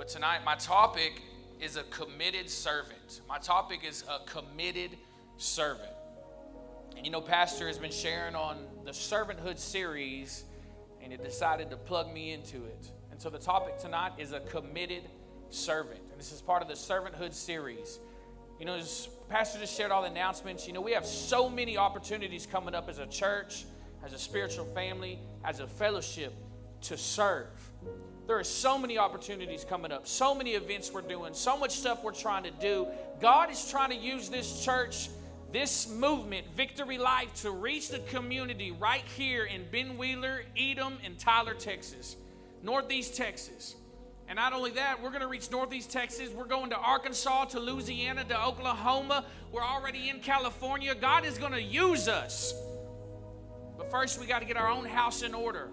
But tonight, my topic is a committed servant. My topic is a committed servant. And you know, Pastor has been sharing on the servanthood series, and it decided to plug me into it. And so the topic tonight is a committed servant. And this is part of the servanthood series. You know, as Pastor just shared all the announcements, you know, we have so many opportunities coming up as a church, as a spiritual family, as a fellowship to serve. There are so many opportunities coming up, so many events we're doing, so much stuff we're trying to do. God is trying to use this church, this movement, Victory Life, to reach the community right here in Ben Wheeler, Edom, and Tyler, Texas, Northeast Texas. And not only that, we're going to reach Northeast Texas. We're going to Arkansas, to Louisiana, to Oklahoma. We're already in California. God is going to use us. But first, we got to get our own house in order.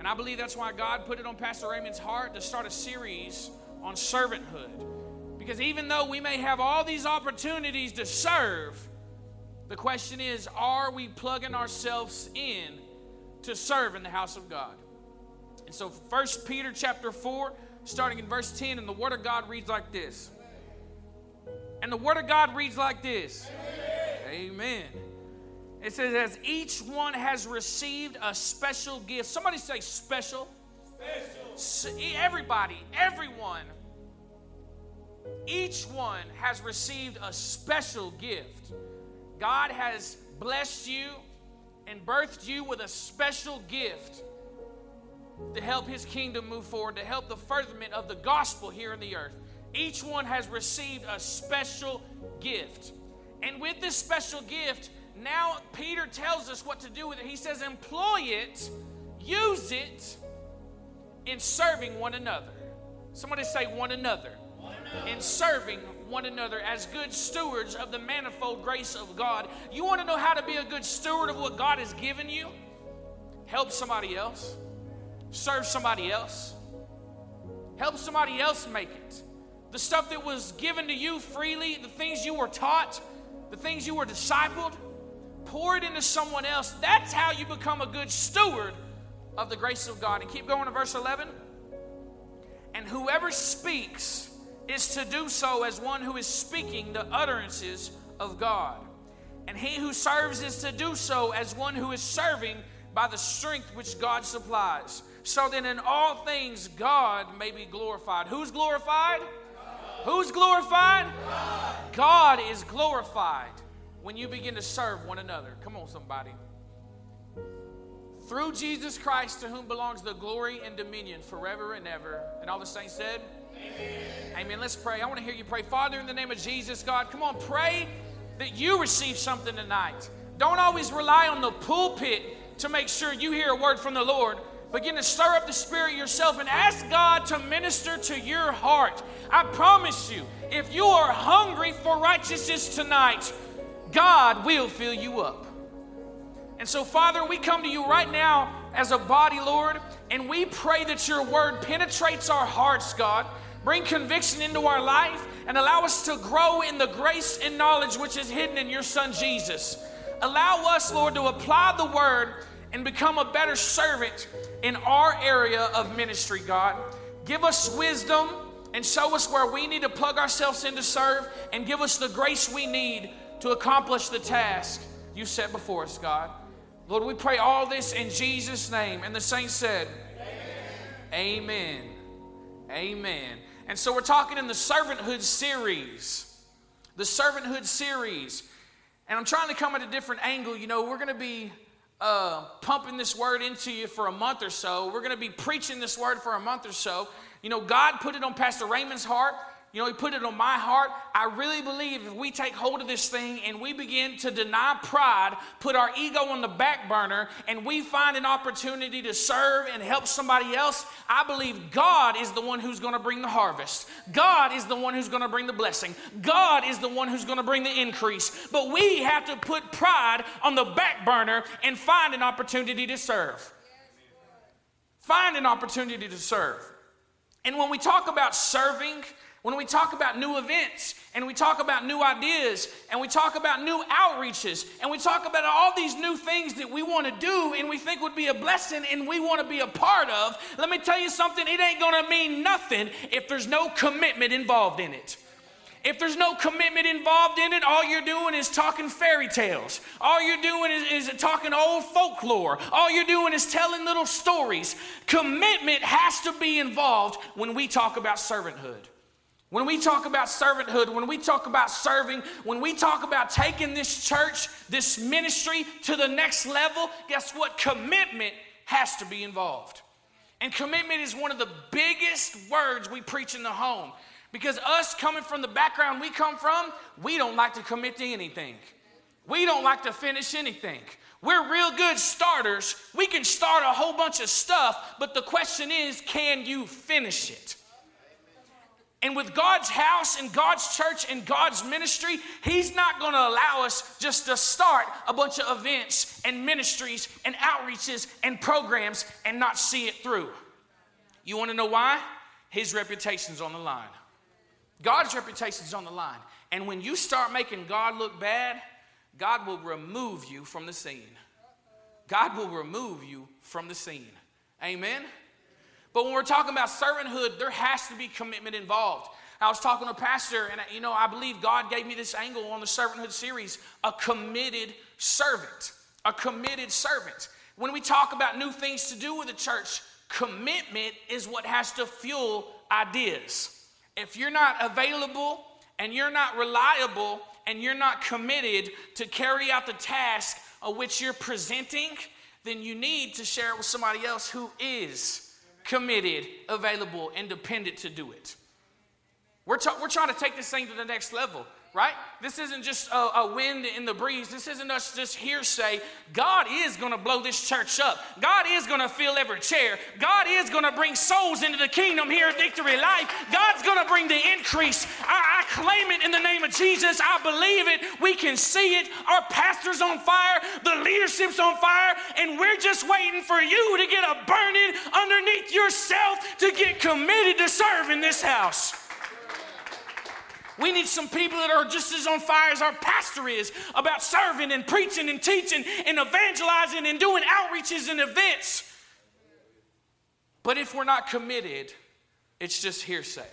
And I believe that's why God put it on Pastor Raymond's heart to start a series on servanthood. Because even though we may have all these opportunities to serve, the question is are we plugging ourselves in to serve in the house of God? And so, First Peter chapter 4, starting in verse 10, and the Word of God reads like this. And the Word of God reads like this Amen. Amen. It says, as each one has received a special gift. Somebody say special. Special. Everybody, everyone, each one has received a special gift. God has blessed you and birthed you with a special gift to help his kingdom move forward, to help the furtherment of the gospel here in the earth. Each one has received a special gift. And with this special gift, now Peter tells us what to do with it. He says, employ it, use it in serving one another. Somebody say, one another. One another. In serving one another as good stewards of the manifold grace of God. You want to know how to be a good steward of what God has given you? Help somebody else serve somebody else, help somebody else make it. The stuff that was given to you freely, the things you were taught, the things you were discipled, pour it into someone else. That's how you become a good steward of the grace of God. And keep going to verse 11. And whoever speaks is to do so as one who is speaking the utterances of God. And he who serves is to do so as one who is serving by the strength which God supplies so that in all things God may be glorified. Who's glorified? God. Who's glorified? God. God is glorified when you begin to serve one another. Come on, somebody. Through Jesus Christ, to whom belongs the glory and dominion forever and ever. And all the saints said, Amen. Amen. Let's pray. I want to hear you pray. Father, in the name of Jesus, God, come on, pray that you receive something tonight. Don't always rely on the pulpit to make sure you hear a word from the Lord. Begin to stir up the Spirit yourself and ask God to minister to your heart. I promise you, if you are hungry for righteousness tonight, God will fill you up. And so, Father, we come to you right now as a body, Lord, and we pray that your word penetrates our hearts, God. Bring conviction into our life and allow us to grow in the grace and knowledge which is hidden in your Son Jesus. Allow us, Lord, to apply the word and become a better servant in our area of ministry, God. Give us wisdom and show us where we need to plug ourselves in to serve and give us the grace we need to accomplish the task you set before us, God. Lord, we pray all this in Jesus' name. And the saints said, Amen. Amen. Amen. And so we're talking in the servanthood series. The servanthood series. And I'm trying to come at a different angle. You know, we're going to be uh, pumping this word into you for a month or so. We're going to be preaching this word for a month or so. You know, God put it on Pastor Raymond's heart. You know, He put it on my heart. I really believe if we take hold of this thing and we begin to deny pride, put our ego on the back burner, and we find an opportunity to serve and help somebody else, I believe God is the one who's going to bring the harvest. God is the one who's going to bring the blessing. God is the one who's going to bring the increase. But we have to put pride on the back burner and find an opportunity to serve. Find an opportunity to serve. And when we talk about serving, when we talk about new events and we talk about new ideas and we talk about new outreaches and we talk about all these new things that we want to do and we think would be a blessing and we want to be a part of, let me tell you something, it ain't going to mean nothing if there's no commitment involved in it. If there's no commitment involved in it, all you're doing is talking fairy tales. All you're doing is, is, talking old folklore. All you're doing is telling little stories. Commitment has to be involved when we talk about servanthood. When we talk about servanthood, when we talk about serving, when we talk about taking this church, this ministry to the next level, guess what? Commitment has to be involved. And commitment is one of the biggest words we preach in the home. Because us coming from the background we come from, we don't like to commit to anything. We don't like to finish anything. We're real good starters. We can start a whole bunch of stuff, but the question is can you finish it? And with God's house and God's church and God's ministry, He's not going to allow us just to start a bunch of events and ministries and outreaches and programs and not see it through. You want to know why? His reputation's on the line. God's reputation's on the line. And when you start making God look bad, God will remove you from the scene. God will remove you from the scene. Amen. But when we're talking about servanthood, there has to be commitment involved. I was talking to a pastor, and you know, I believe God gave me this angle on the servanthood series a committed servant. A committed servant. When we talk about new things to do with the church, commitment is what has to fuel ideas. If you're not available and you're not reliable and you're not committed to carry out the task of which you're presenting, then you need to share it with somebody else who is committed, available, and dependent to do it. We're, we're trying to take this thing to the next level right? This isn't just a, a, wind in the breeze. This isn't us just hearsay. God is going to blow this church up. God is going to fill every chair. God is going to bring souls into the kingdom here at Victory Life. God's going to bring the increase. I, I claim it in the name of Jesus. I believe it. We can see it. Our pastor's on fire. The leadership's on fire. And we're just waiting for you to get a burning underneath yourself to get committed to serve in this house. We need some people that are just as on fire as our pastor is about serving and preaching and teaching and evangelizing and doing outreaches and events. But if we're not committed, it's just hearsay.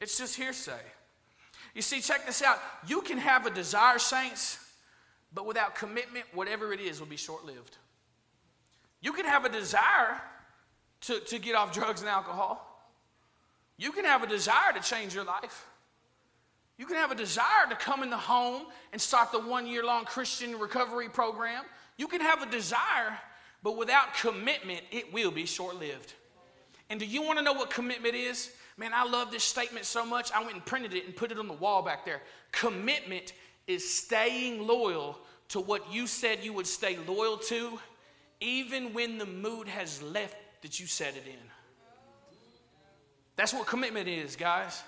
It's just hearsay. You see, check this out. You can have a desire, saints, but without commitment, whatever it is will be short lived. You can have a desire to, to get off drugs and alcohol. You can have a desire to change your life. You can have a desire to come in the home and start the one year long Christian recovery program. You can have a desire, but without commitment, it will be short lived. And do you want to know what commitment is? Man, I love this statement so much. I went and printed it and put it on the wall back there. Commitment is staying loyal to what you said you would stay loyal to, even when the mood has left that you set it in. That's what commitment is, guys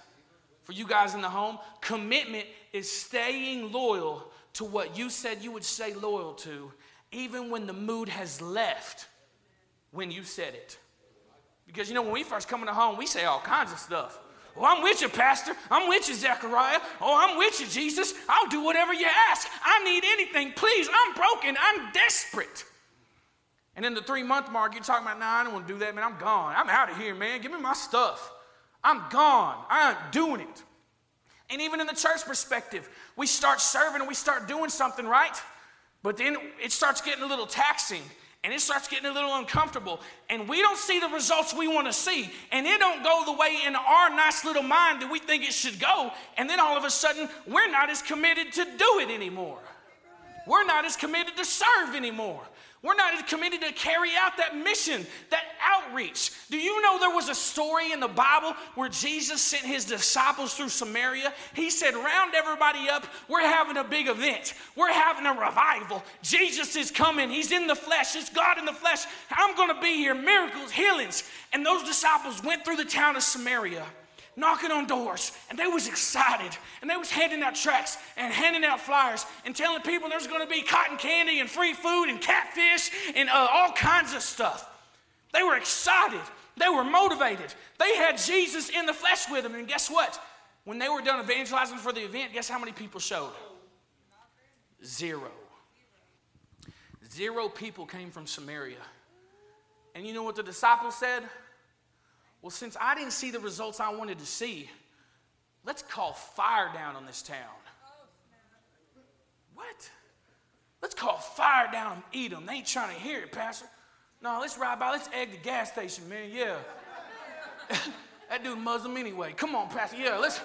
for you guys in the home, commitment is staying loyal to what you said you would stay loyal to, even when the mood has left when you said it. Because you know, when we first come into home, we say all kinds of stuff. Oh, I'm with you, Pastor. I'm with you, Zechariah. Oh, I'm with you, Jesus. I'll do whatever you ask. I need anything. Please, I'm broken. I'm desperate. And in the three month mark, you're talking about, nah, I don't want to do that, man. I'm gone. I'm out of here, man. Give me my stuff. I'm gone. I ain't doing it. And even in the church perspective, we start serving and we start doing something right, but then it starts getting a little taxing and it starts getting a little uncomfortable and we don't see the results we want to see and it don't go the way in our nice little mind that we think it should go and then all of a sudden we're not as committed to do it anymore we're not as committed to serve anymore we're not as committed to carry out that mission, that outreach. Do you know there was a story in the Bible where Jesus sent his disciples through Samaria? He said, Round everybody up. We're having a big event. We're having a revival. Jesus is coming. He's in the flesh. It's God in the flesh. I'm going to be here. Miracles, healings. And those disciples went through the town of Samaria knocking on doors and they was excited and they was handing out tracts and handing out flyers and telling people there's going to be cotton candy and free food and catfish and uh, all kinds of stuff they were excited They were motivated. They had Jesus in the flesh with them. And guess what? When they were done evangelizing for the event, guess how many people showed? Zero. Zero people came from Samaria. And you know what the disciples said? Well, since I didn't see the results I wanted to see, let's call fire down on this town. What? Let's call fire down on Edom. They ain't trying to hear it, Pastor. No, let's ride by. Let's egg the gas station, man. Yeah. that dude Muslim anyway. Come on, Pastor. Yeah, let's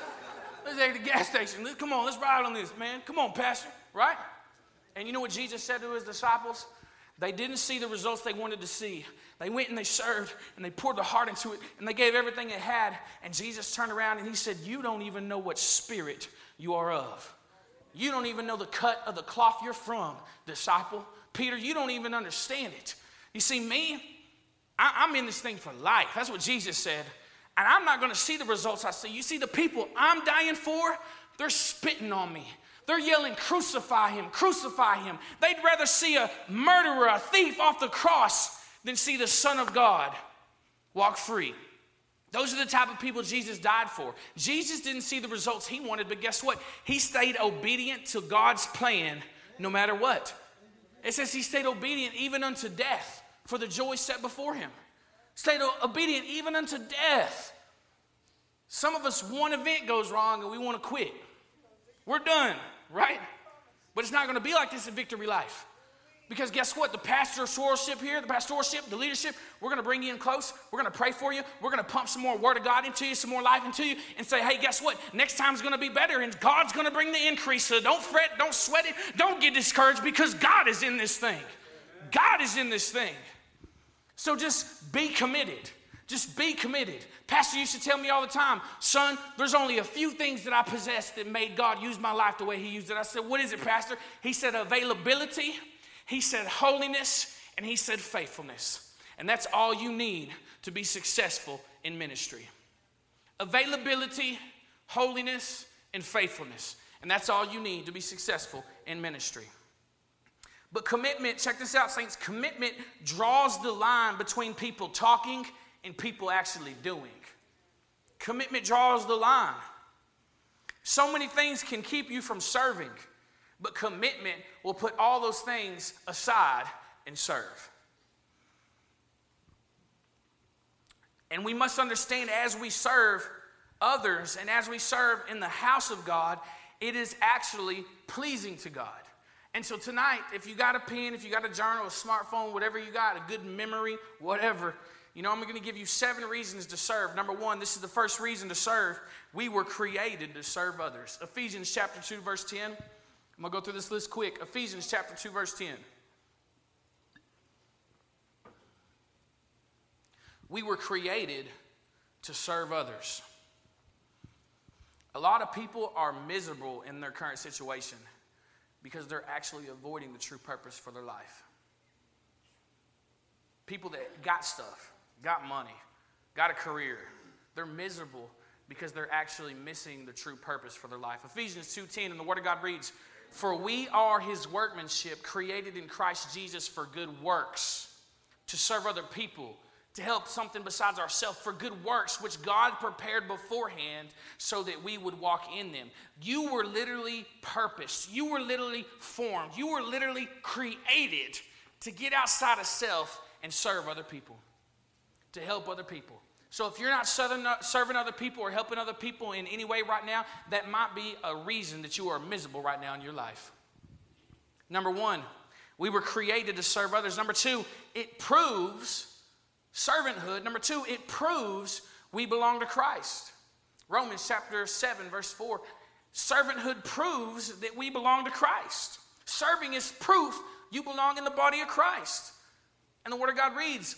let's egg the gas station. Let's, come on, let's ride on this, man. Come on, Pastor. Right? And you know what Jesus said to his disciples? They didn't see the results they wanted to see. They went and they served and they poured their heart into it and they gave everything it had. And Jesus turned around and he said, You don't even know what spirit you are of. You don't even know the cut of the cloth you're from, disciple. Peter, you don't even understand it. You see, me, I, am in this thing for life. That's what Jesus said. And I'm not going to see the results I see. You see, the people I'm dying for, they're spitting on me. They're yelling, Crucify him, crucify him. They'd rather see a murderer, a thief off the cross than see the Son of God walk free. Those are the type of people Jesus died for. Jesus didn't see the results he wanted, but guess what? He stayed obedient to God's plan no matter what. It says he stayed obedient even unto death for the joy set before him. Stayed obedient even unto death. Some of us, one event goes wrong and we want to quit. We're done, right? But it's not going to be like this in Victory Life. Because guess what? The pastorship here, the pastorship, the leadership, we're going to bring you in close. We're going to pray for you. We're going to pump some more word of God into you, some more life into you, and say, hey, guess what? Next time's going to be better, and God's going to bring the increase. So don't fret, don't sweat it, don't get discouraged because God is in this thing. God is in this thing. So just be committed. Just be committed. Pastor used to tell me all the time, son, there's only a few things that I possess that made God use my life the way He used it. I said, what is it, Pastor? He said, availability he said holiness and he said faithfulness. And that's all you need to be successful in ministry availability, holiness, and faithfulness. And that's all you need to be successful in ministry. But commitment, check this out, saints commitment draws the line between people talking and people actually doing. Commitment draws the line. So many things can keep you from serving. But commitment will put all those things aside and serve. And we must understand as we serve others and as we serve in the house of God, it is actually pleasing to God. And so tonight, if you got a pen, if you got a journal, a smartphone, whatever you got, a good memory, whatever, you know, I'm going to give you seven reasons to serve. Number one, this is the first reason to serve. We were created to serve others. Ephesians chapter 2, verse 10. I'm going to go through this list quick. Ephesians chapter 2, verse 10. We were created to serve others. A lot of people are miserable in their current situation because they're actually avoiding the true purpose for their life. People that got stuff, got money, got a career, they're miserable because they're actually missing the true purpose for their life. Ephesians 2:10 and the word of God reads, for we are his workmanship, created in Christ Jesus for good works, to serve other people, to help something besides ourselves, for good works which God prepared beforehand so that we would walk in them. You were literally purposed, you were literally formed, you were literally created to get outside of self and serve other people, to help other people. So if you're not uh, serving other people or helping other people in any way right now, that might be a reason that you are miserable right now in your life. Number one, we were created to serve others. Number two, it proves servanthood. Number two, it proves we belong to Christ. Romans chapter 7, verse 4 servanthood proves that we belong to Christ. Serving is proof you belong in the body of Christ. And the Word of God reads,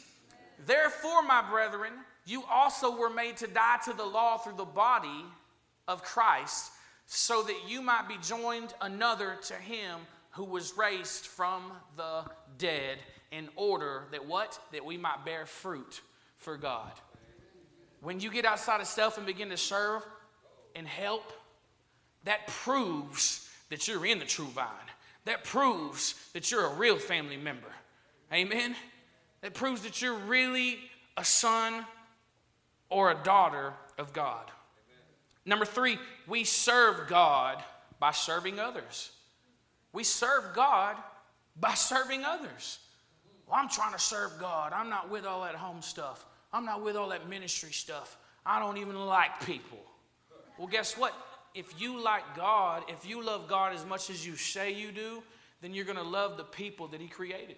Therefore, my brethren, you also were made to die to the law through the body of Christ, so that you might be joined another to him who was raised from the dead, in order that what? That we might bear fruit for God. When you get outside of self and begin to serve and help, that proves that you're in the true vine. That proves that you're a real family member. Amen. That proves that you're really a son or a daughter of God. Number three, we serve God by serving others. We serve God by serving others. Well, I'm trying to serve God. I'm not with all that home stuff. I'm not with all that ministry stuff. I don't even like people. Well, guess what? If you like God, if you love God as much as you say you do, then you're going to love the people that He created.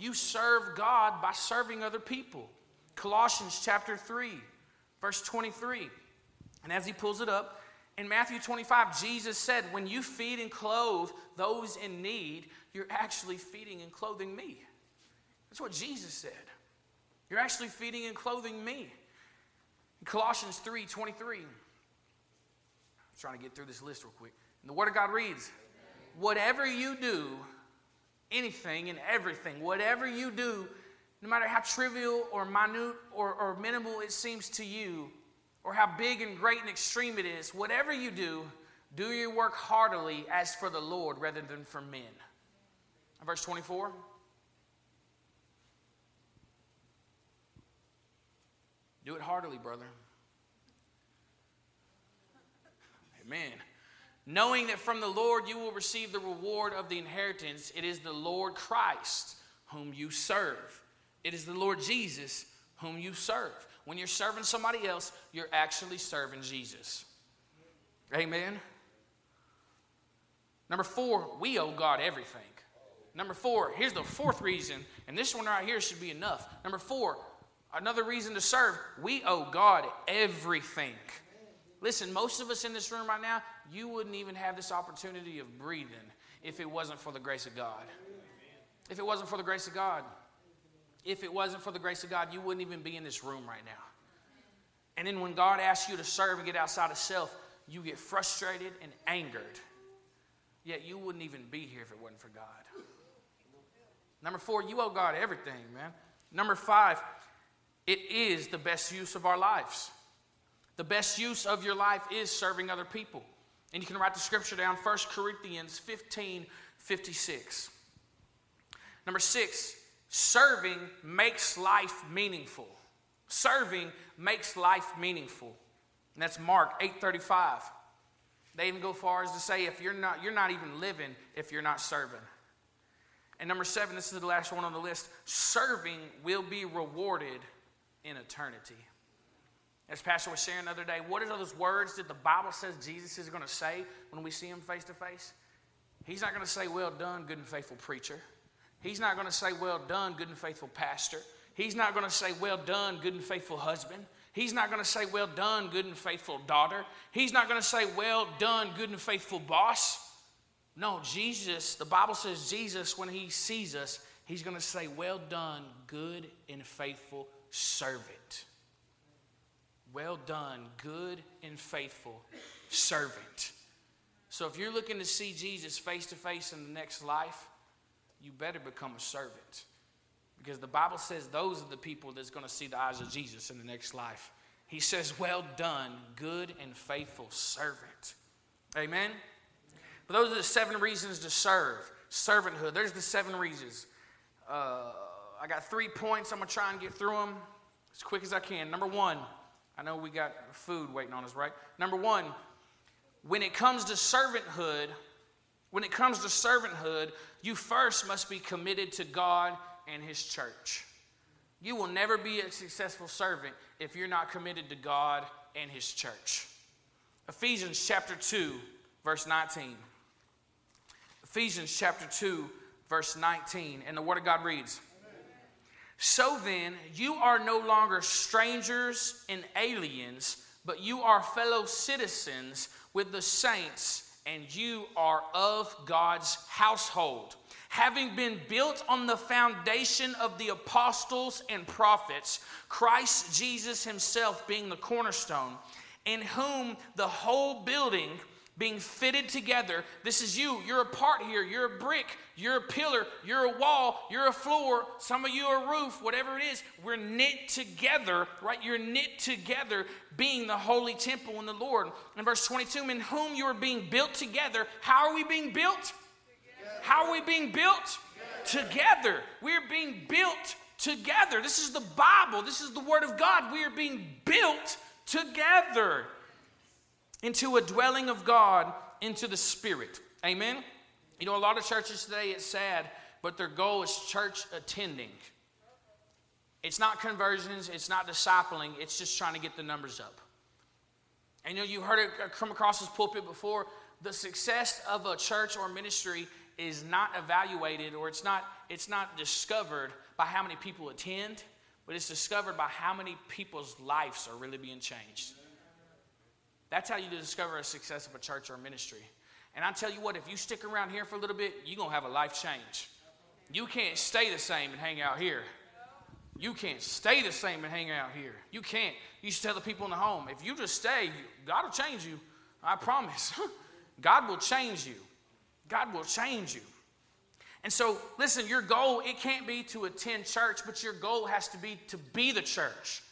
You serve God by serving other people. Colossians chapter 3, verse 23. And as he pulls it up, in Matthew 25, Jesus said, When you feed and clothe those in need, you're actually feeding and clothing me. That's what Jesus said. You're actually feeding and clothing me. In Colossians 3 23. I'm trying to get through this list real quick. And the Word of God reads, Whatever you do, anything and everything, whatever you do, no matter how trivial or minute or, or minimal it seems to you, or how big and great and extreme it is, whatever you do, do your work heartily as for the Lord rather than for men. Verse 24. Do it heartily, brother. Amen. Knowing that from the Lord you will receive the reward of the inheritance, it is the Lord Christ whom you serve. It is the Lord Jesus whom you serve. When you're serving somebody else, you're actually serving Jesus. Amen. Number four, we owe God everything. Number four, here's the fourth reason, and this one right here should be enough. Number four, another reason to serve, we owe God everything. Listen, most of us in this room right now, you wouldn't even have this opportunity of breathing if it wasn't for the grace of God. If it wasn't for the grace of God. If it wasn't for the grace of God, you wouldn't even be in this room right now. And then when God asks you to serve and get outside of self, you get frustrated and angered. Yet you wouldn't even be here if it wasn't for God. Number four, you owe God everything, man. Number five, it is the best use of our lives. The best use of your life is serving other people. And you can write the scripture down 1 Corinthians 15 56. Number six, Serving makes life meaningful. Serving makes life meaningful. And that's Mark 8:35. They even go far as to say if you're not you're not even living if you're not serving. And number 7, this is the last one on the list, serving will be rewarded in eternity. As Pastor was sharing the other day, what are those words that the Bible says Jesus is going to say when we see him face to face? He's not going to say, Well done, good and faithful preacher. He's not going to say, Well done, good and faithful pastor. He's not going to say, Well done, good and faithful husband. He's not going to say, Well done, good and faithful daughter. He's not going to say, Well done, good and faithful boss. No, Jesus, the Bible says, Jesus, when he sees us, he's going to say, Well done, good and faithful servant. Well done, good and faithful servant. So if you're looking to see Jesus face to face in the next life, you better become a servant. Because the Bible says those are the people that's going to see the eyes of Jesus in the next life. He says, Well done, good and faithful servant. Amen? But those are the seven reasons to serve. Servanthood. There's the seven reasons. Uh, I got three points. I'm going to try and get through them as quick as I can. Number one, I know we got food waiting on us, right? Number one, when it comes to servanthood, when it comes to servanthood, you first must be committed to God and His church. You will never be a successful servant if you're not committed to God and His church. Ephesians chapter 2, verse 19. Ephesians chapter 2, verse 19. And the Word of God reads So then, you are no longer strangers and aliens, but you are fellow citizens with the saints and you are of God's household, having been built on the foundation of the apostles and prophets, Christ Jesus himself being the cornerstone, in whom the whole building being fitted together. This is you. You're a part here. You're a brick. You're a pillar. You're a wall. You're a floor. Some of you are a roof. Whatever it is, we're knit together, right? You're knit together, being the holy temple in the Lord. In verse 22, in whom you are being built together. How are we being built? How are we being built? Together. We're being built together. This is the Bible, this is the Word of God. We are being built together into a dwelling of God, into the Spirit. Amen? You know, a lot of churches today, it's sad, but their goal is church attending. It's not conversions, it's not discipling, it's just trying to get the numbers up. And you know, you heard it come across this pulpit before. The success of a church or ministry is not evaluated or it's not, it's not discovered by how many people attend, but it's discovered by how many people's lives are really being changed. That's how you discover a success of a church or a ministry. And I tell you what, if you stick around here for a little bit, you're going to have a life change. You can't stay the same and hang out here. You can't stay the same and hang out here. You can't. You should tell the people in the home, if you just stay, God will change you. I promise. God will change you. God will change you. And so, listen, your goal, it can't be to attend church, but your goal has to be to be the church.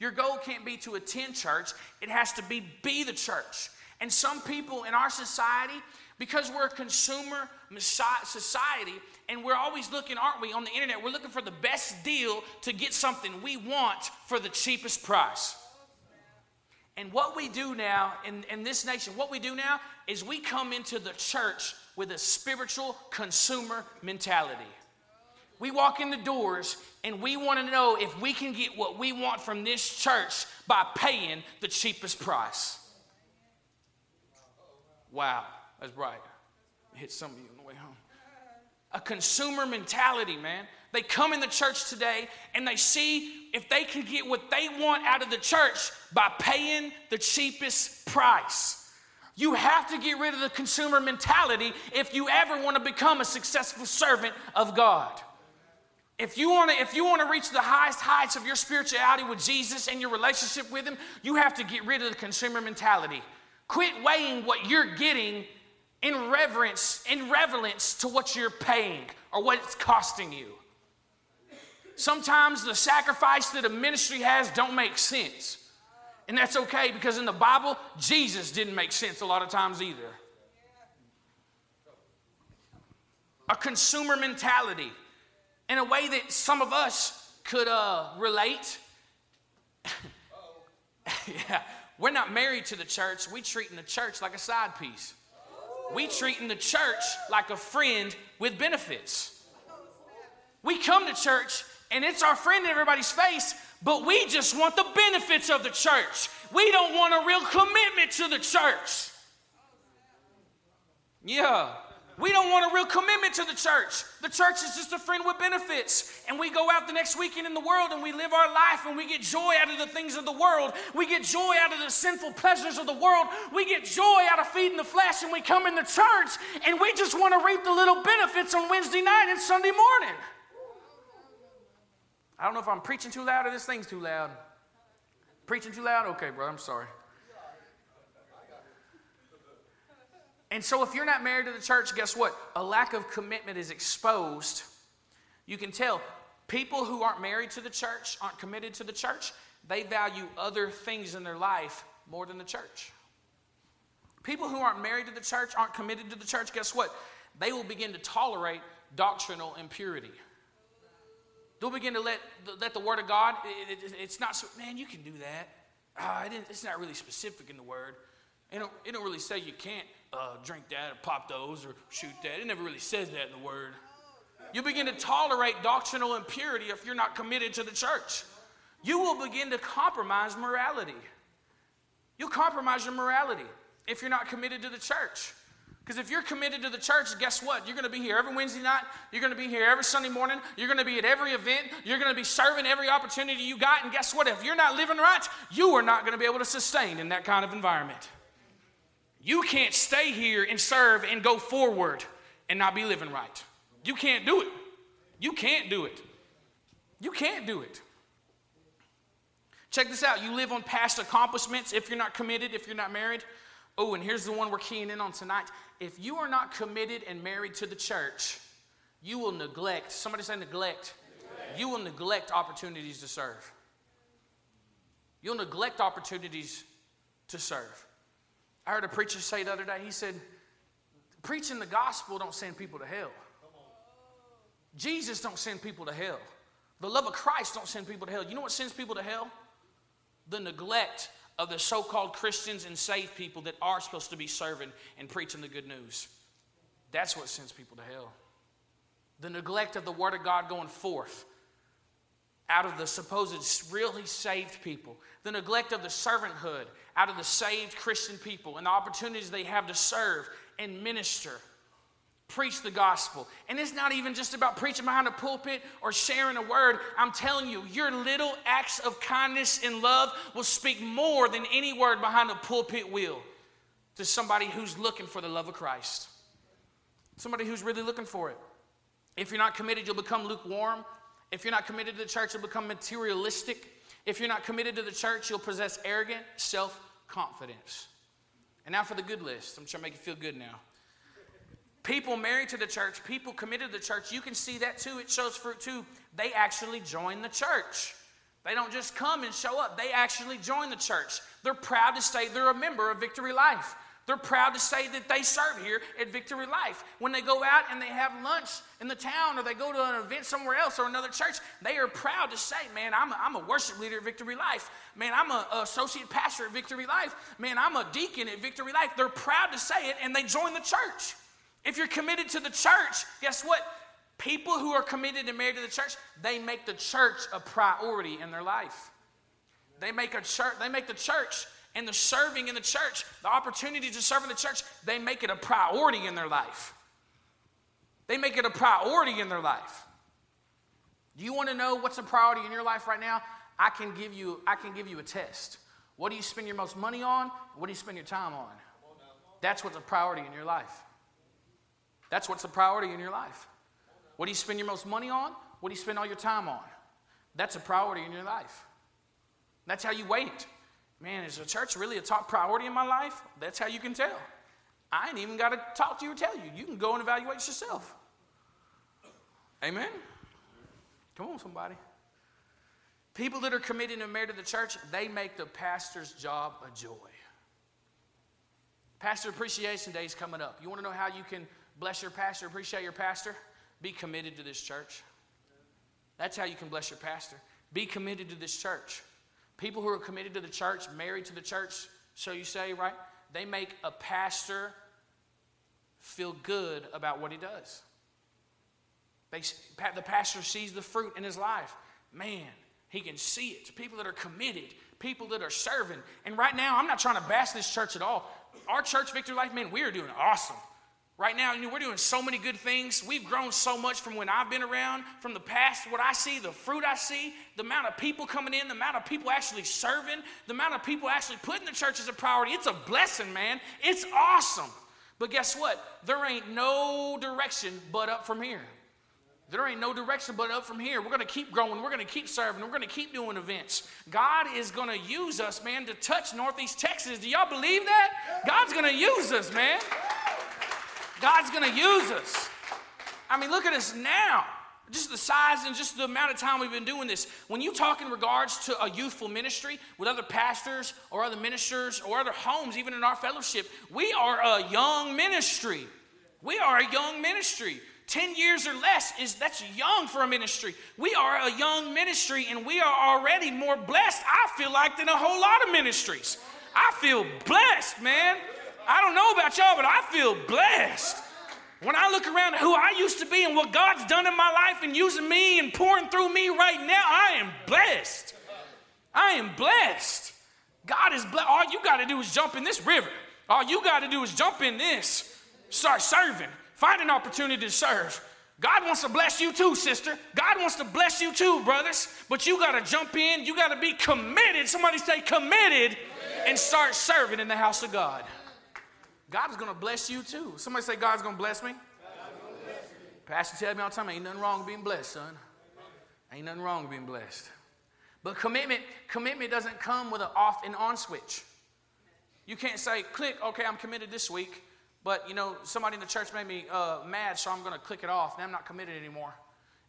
Your goal can't be to attend church, it has to be be the church. And some people in our society, because we're a consumer society and we're always looking, aren't we, on the internet, we're looking for the best deal to get something we want for the cheapest price. And what we do now in, in this nation, what we do now is we come into the church with a spiritual consumer mentality. We walk in the doors and we want to know if we can get what we want from this church by paying the cheapest price. Wow, that's right. Hit some of you on the way home. A consumer mentality, man. They come in the church today and they see if they can get what they want out of the church by paying the cheapest price. You have to get rid of the consumer mentality if you ever want to become a successful servant of God. If you want to if you want to reach the highest heights of your spirituality with Jesus and your relationship with him, you have to get rid of the consumer mentality. Quit weighing what you're getting in reverence, in reverence to what you're paying or what it's costing you. Sometimes the sacrifice that a ministry has don't make sense. And that's okay because in the Bible, Jesus didn't make sense a lot of times either. A consumer mentality in a way that some of us could uh, relate. yeah, we're not married to the church. We treating the church like a side piece. We treating the church like a friend with benefits. We come to church and it's our friend in everybody's face, but we just want the benefits of the church. We don't want a real commitment to the church. Yeah. We don't want a real commitment to the church. The church is just a friend with benefits. And we go out the next weekend in the world and we live our life and we get joy out of the things of the world. We get joy out of the sinful pleasures of the world. We get joy out of feeding the flesh and we come in the church and we just want to reap the little benefits on Wednesday night and Sunday morning. I don't know if I'm preaching too loud or this thing's too loud. Preaching too loud? Okay, bro, I'm sorry. And so, if you're not married to the church, guess what? A lack of commitment is exposed. You can tell people who aren't married to the church, aren't committed to the church, they value other things in their life more than the church. People who aren't married to the church, aren't committed to the church, guess what? They will begin to tolerate doctrinal impurity. They'll begin to let, let the Word of God, it, it, it's not so, man, you can do that. Uh, it it's not really specific in the Word. It don't, it don't really say you can't uh, drink that or pop those or shoot that. It never really says that in the Word. You begin to tolerate doctrinal impurity if you're not committed to the church. You will begin to compromise morality. You'll compromise your morality if you're not committed to the church. Because if you're committed to the church, guess what? You're going to be here every Wednesday night. You're going to be here every Sunday morning. You're going to be at every event. You're going to be serving every opportunity you got. And guess what? If you're not living right, you are not going to be able to sustain in that kind of environment. You can't stay here and serve and go forward and not be living right. You can't do it. You can't do it. You can't do it. Check this out. You live on past accomplishments if you're not committed, if you're not married. Oh, and here's the one we're keying in on tonight. If you are not committed and married to the church, you will neglect, somebody say neglect. neglect. You will neglect opportunities to serve. You'll neglect opportunities to serve. I heard a preacher say the other day, he said, preaching the gospel don't send people to hell. Jesus don't send people to hell. The love of Christ don't send people to hell. You know what sends people to hell? The neglect of the so called Christians and saved people that are supposed to be serving and preaching the good news. That's what sends people to hell. The neglect of the Word of God going forth out of the supposed really saved people, the neglect of the servanthood out of the saved Christian people, and the opportunities they have to serve and minister preach the gospel. And it's not even just about preaching behind a pulpit or sharing a word. I'm telling you, your little acts of kindness and love will speak more than any word behind a pulpit will to somebody who's looking for the love of Christ. Somebody who's really looking for it. If you're not committed, you'll become lukewarm. If you're not committed to the church, you'll become materialistic. If you're not committed to the church, you'll possess arrogant self confidence. And now for the good list. I'm trying to make you feel good now. People married to the church, people committed to the church, you can see that too. It shows fruit too. They actually join the church. They don't just come and show up, they actually join the church. They're proud to say they're a member of Victory Life. They're proud to say that they serve here at Victory Life. When they go out and they have lunch in the town or they go to an event somewhere else or another church, they are proud to say, Man, I'm a, I'm a worship leader at Victory Life. Man, I'm an associate pastor at Victory Life. Man, I'm a deacon at Victory Life. They're proud to say it and they join the church. If you're committed to the church, guess what? People who are committed and married to the church, they make the church a priority in their life. They make a church, they make the church and the serving in the church, the opportunity to serve in the church, they make it a priority in their life. They make it a priority in their life. Do you want to know what's a priority in your life right now? I can give you I can give you a test. What do you spend your most money on? What do you spend your time on? That's what's a priority in your life. That's what's a priority in your life. What do you spend your most money on? What do you spend all your time on? That's a priority in your life. That's how you wait. Man, is the church really a top priority in my life? That's how you can tell. I ain't even got to talk to you or tell you. You can go and evaluate yourself. Amen? Come on, somebody. People that are committed and married to the church, they make the pastor's job a joy. Pastor Appreciation Day is coming up. You want to know how you can bless your pastor, appreciate your pastor, be committed to this church. That's how you can bless your pastor. Be committed to this church. People who are committed to the church, married to the church, so you say, right? They make a pastor feel good about what he does. They, the pastor sees the fruit in his life. Man, he can see it. People that are committed, people that are serving. And right now, I'm not trying to bash this church at all. Our church, Victory Life, man, we are doing awesome. Right now, you know, we're doing so many good things. We've grown so much from when I've been around, from the past, what I see, the fruit I see, the amount of people coming in, the amount of people actually serving, the amount of people actually putting the church as a priority. It's a blessing, man. It's awesome. But guess what? There ain't no direction but up from here. There ain't no direction but up from here. We're going to keep growing. We're going to keep serving. We're going to keep doing events. God is going to use us, man, to touch Northeast Texas. Do y'all believe that? God's going to use us, man. God's going to use us. I mean, look at us now. Just the size and just the amount of time we've been doing this. When you talk in regards to a youthful ministry with other pastors or other ministers or other homes, even in our fellowship, we are a young ministry. We are a young ministry. 10 years or less is that's young for a ministry. We are a young ministry and we are already more blessed, I feel like, than a whole lot of ministries. I feel blessed, man. I don't know about y'all, but I feel blessed. When I look around at who I used to be and what God's done in my life and using me and pouring through me right now, I am blessed. I am blessed. God is blessed. All you got to do is jump in this river. All you got to do is jump in this. Start serving. Find an opportunity to serve. God wants to bless you too, sister. God wants to bless you too, brothers. But you got to jump in. You got to be committed. Somebody say committed and start serving in the house of God. God is going to bless you too. Somebody say, God's going to bless me. Pastor tell me all the time, ain't nothing wrong with being blessed, son. Ain't nothing wrong with being blessed. But commitment, commitment doesn't come with an off and on switch. You can't say, click, okay, I'm committed this week, but you know, somebody in the church made me uh, mad, so I'm to click it off. Now I'm not committed anymore.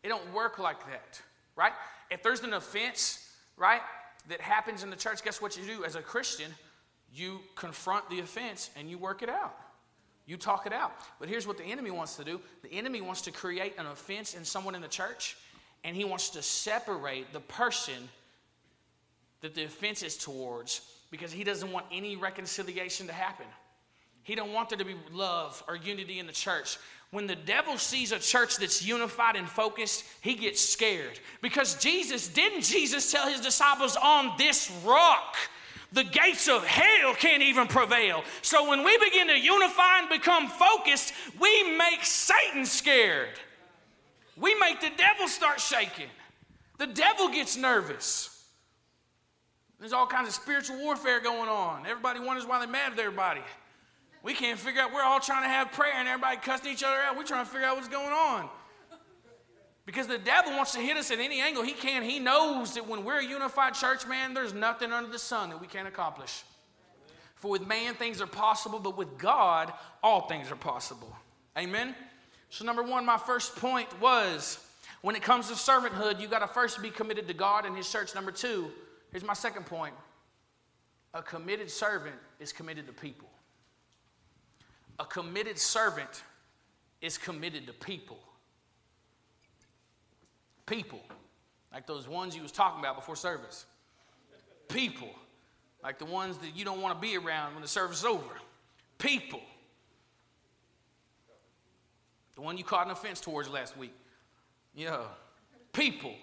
It don't work like that, right? If there's an offense, right, that happens in the church, guess what you do as a Christian? You confront the offense and you work it out. You talk it out. But here's what the enemy wants to do the enemy wants to create an offense in someone in the church, and he wants to separate the person that the offense is towards because he doesn't want any reconciliation to happen. He don't want there to be love or unity in the church. When the devil sees a church that's unified and focused, he gets scared. Because Jesus, didn't Jesus tell his disciples on this rock? The gates of hell can't even prevail. So when we begin to unify and become focused, we make Satan scared. We make the devil start shaking. The devil gets nervous. There's all kinds of spiritual warfare going on. Everybody wonders why they're mad at everybody. We can't figure out, we're all trying to have prayer and everybody cussing each other out. We're trying to figure out what's going on. Because the devil wants to hit us at any angle he can. He knows that when we're a unified church, man, there's nothing under the sun that we can't accomplish. For with man, things are possible, but with God, all things are possible. Amen? So, number one, my first point was when it comes to servanthood, you got to first be committed to God and His church. Number two, here's my second point a committed servant is committed to people. A committed servant is committed to people. People, like those ones you was talking about before service. People, like the ones that you don't want to be around when the service is over. People, the one you caught an offense towards last week. Yeah, people.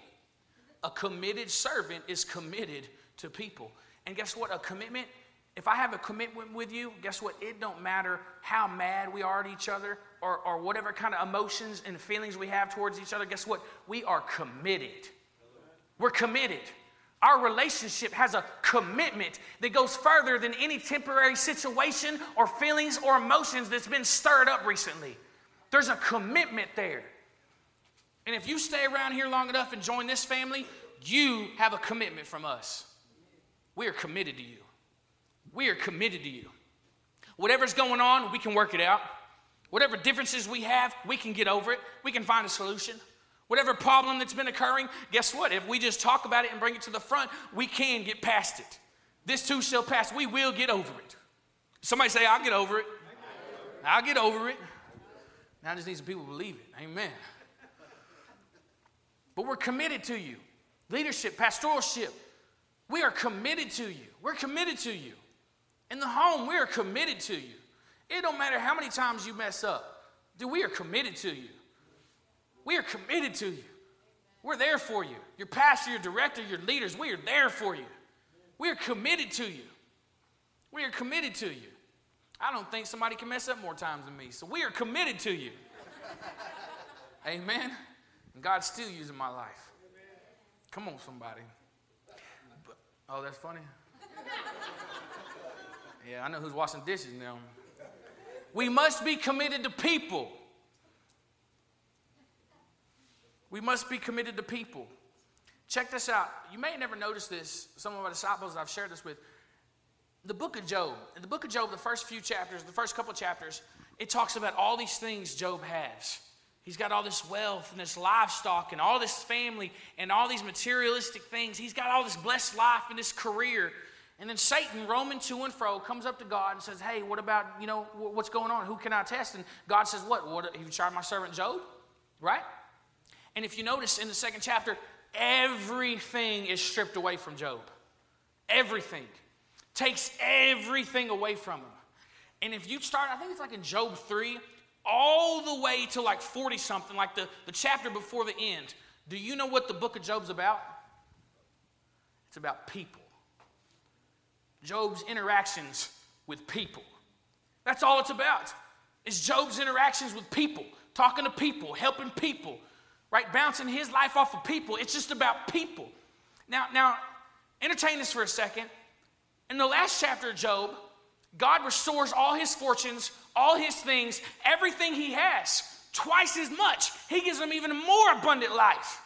A committed servant is committed to people. And guess what? A commitment if I have a commitment with you, guess what? It don't matter how mad we are at each other or, or whatever kind of emotions and feelings we have towards each other. Guess what? We are committed. We're committed. Our relationship has a commitment that goes further than any temporary situation or feelings or emotions that's been stirred up recently. There's a commitment there. And if you stay around here long enough and join this family, you have a commitment from us. We are committed to you. We are committed to you. Whatever's going on, we can work it out. Whatever differences we have, we can get over it. We can find a solution. Whatever problem that's been occurring, guess what? If we just talk about it and bring it to the front, we can get past it. This too shall pass. We will get over it. Somebody say, I'll get over it. I'll get over it. Now I just need some people to believe it. Amen. But we're committed to you. Leadership, pastoralship, we are committed to you. We're committed to you. In the home, we are committed to you. It don't matter how many times you mess up. Dude, we are committed to you. We are committed to you. We're there for you. Your pastor, your director, your leaders, we are there for you. We are committed to you. We are committed to you. I don't think somebody can mess up more times than me. So we are committed to you. Amen. And God's still using my life. Come on, somebody. Oh, that's funny. Yeah, I know who's washing dishes now. We must be committed to people. We must be committed to people. Check this out. You may never noticed this. Some of my disciples I've shared this with. The book of Job, in the book of Job, the first few chapters, the first couple chapters, it talks about all these things Job has. He's got all this wealth and this livestock and all this family and all these materialistic things. He's got all this blessed life and this career. And then Satan, roaming to and fro, comes up to God and says, Hey, what about, you know, what's going on? Who can I test? And God says, What? what you tried my servant Job? Right? And if you notice in the second chapter, everything is stripped away from Job. Everything. Takes everything away from him. And if you start, I think it's like in Job 3, all the way to like 40 something, like the, the chapter before the end, do you know what the book of Job's about? It's about people. Job's interactions with people. That's all it's about. It's Job's interactions with people, talking to people, helping people, right? Bouncing his life off of people. It's just about people. Now, now, entertain this for a second. In the last chapter of Job, God restores all his fortunes, all his things, everything he has, twice as much. He gives him even a more abundant life.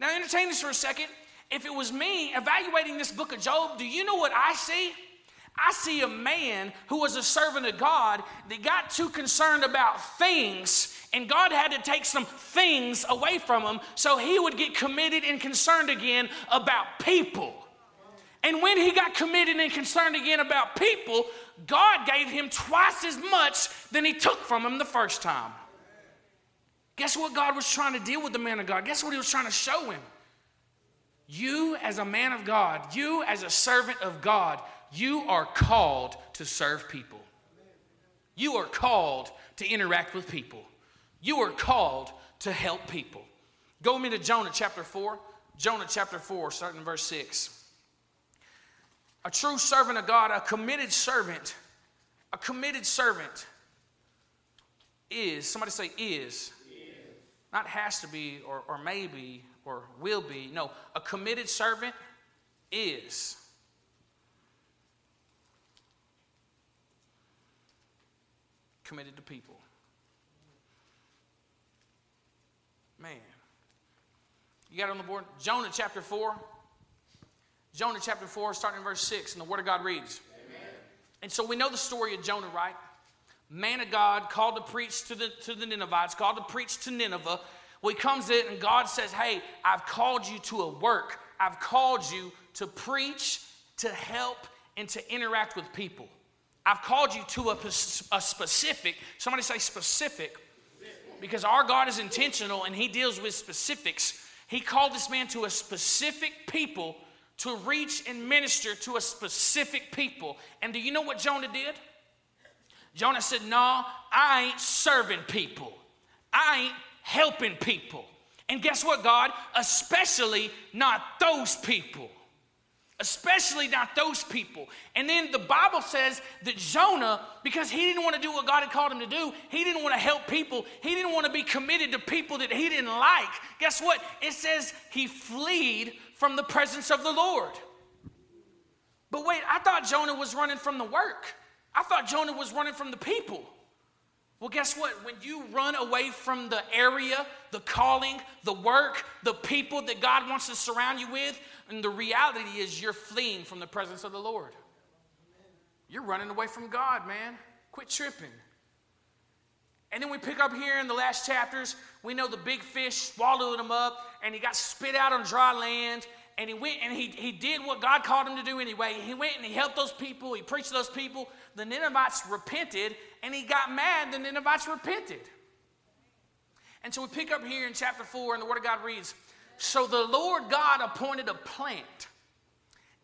Now, entertain this for a second if it was me evaluating this book of Job, do you know what I see? I see a man who was a servant of God that got too concerned about things, and God had to take some things away from him so he would get committed and concerned again about people. And when he got committed and concerned again about people, God gave him twice as much than he took from him the first time. Guess what God was trying to deal with the man of God? Guess what he was trying to show him? You, as a man of God, you, as a servant of God, you are called to serve people. You are called to interact with people. You are called to help people. Go with me to Jonah chapter 4. Jonah chapter 4, starting in verse 6. A true servant of God, a committed servant, a committed servant is, somebody say is, is. not has to be or, or maybe or will be. No, a committed servant is. Committed to people. Man. You got it on the board? Jonah chapter 4. Jonah chapter 4, starting in verse 6, and the Word of God reads. Amen. And so we know the story of Jonah, right? Man of God, called to preach to the, to the Ninevites, called to preach to Nineveh. Well, he comes in and God says, Hey, I've called you to a work. I've called you to preach, to help, and to interact with people. I've called you to a, a specific, somebody say specific, because our God is intentional and He deals with specifics. He called this man to a specific people to reach and minister to a specific people. And do you know what Jonah did? Jonah said, No, I ain't serving people, I ain't helping people. And guess what, God? Especially not those people especially not those people. And then the Bible says that Jonah, because he didn't want to do what God had called him to do, he didn't want to help people, he didn't want to be committed to people that he didn't like. Guess what? It says he fled from the presence of the Lord. But wait, I thought Jonah was running from the work. I thought Jonah was running from the people. Well, guess what? When you run away from the area, the calling, the work, the people that God wants to surround you with, and the reality is you're fleeing from the presence of the Lord. You're running away from God, man. Quit tripping. And then we pick up here in the last chapters, we know the big fish swallowed him up, and he got spit out on dry land, and he went and he, he did what God called him to do anyway. He went and he helped those people, he preached to those people. The Ninevites repented, and he got mad. The Ninevites repented. And so we pick up here in chapter 4, and the Word of God reads So the Lord God appointed a plant,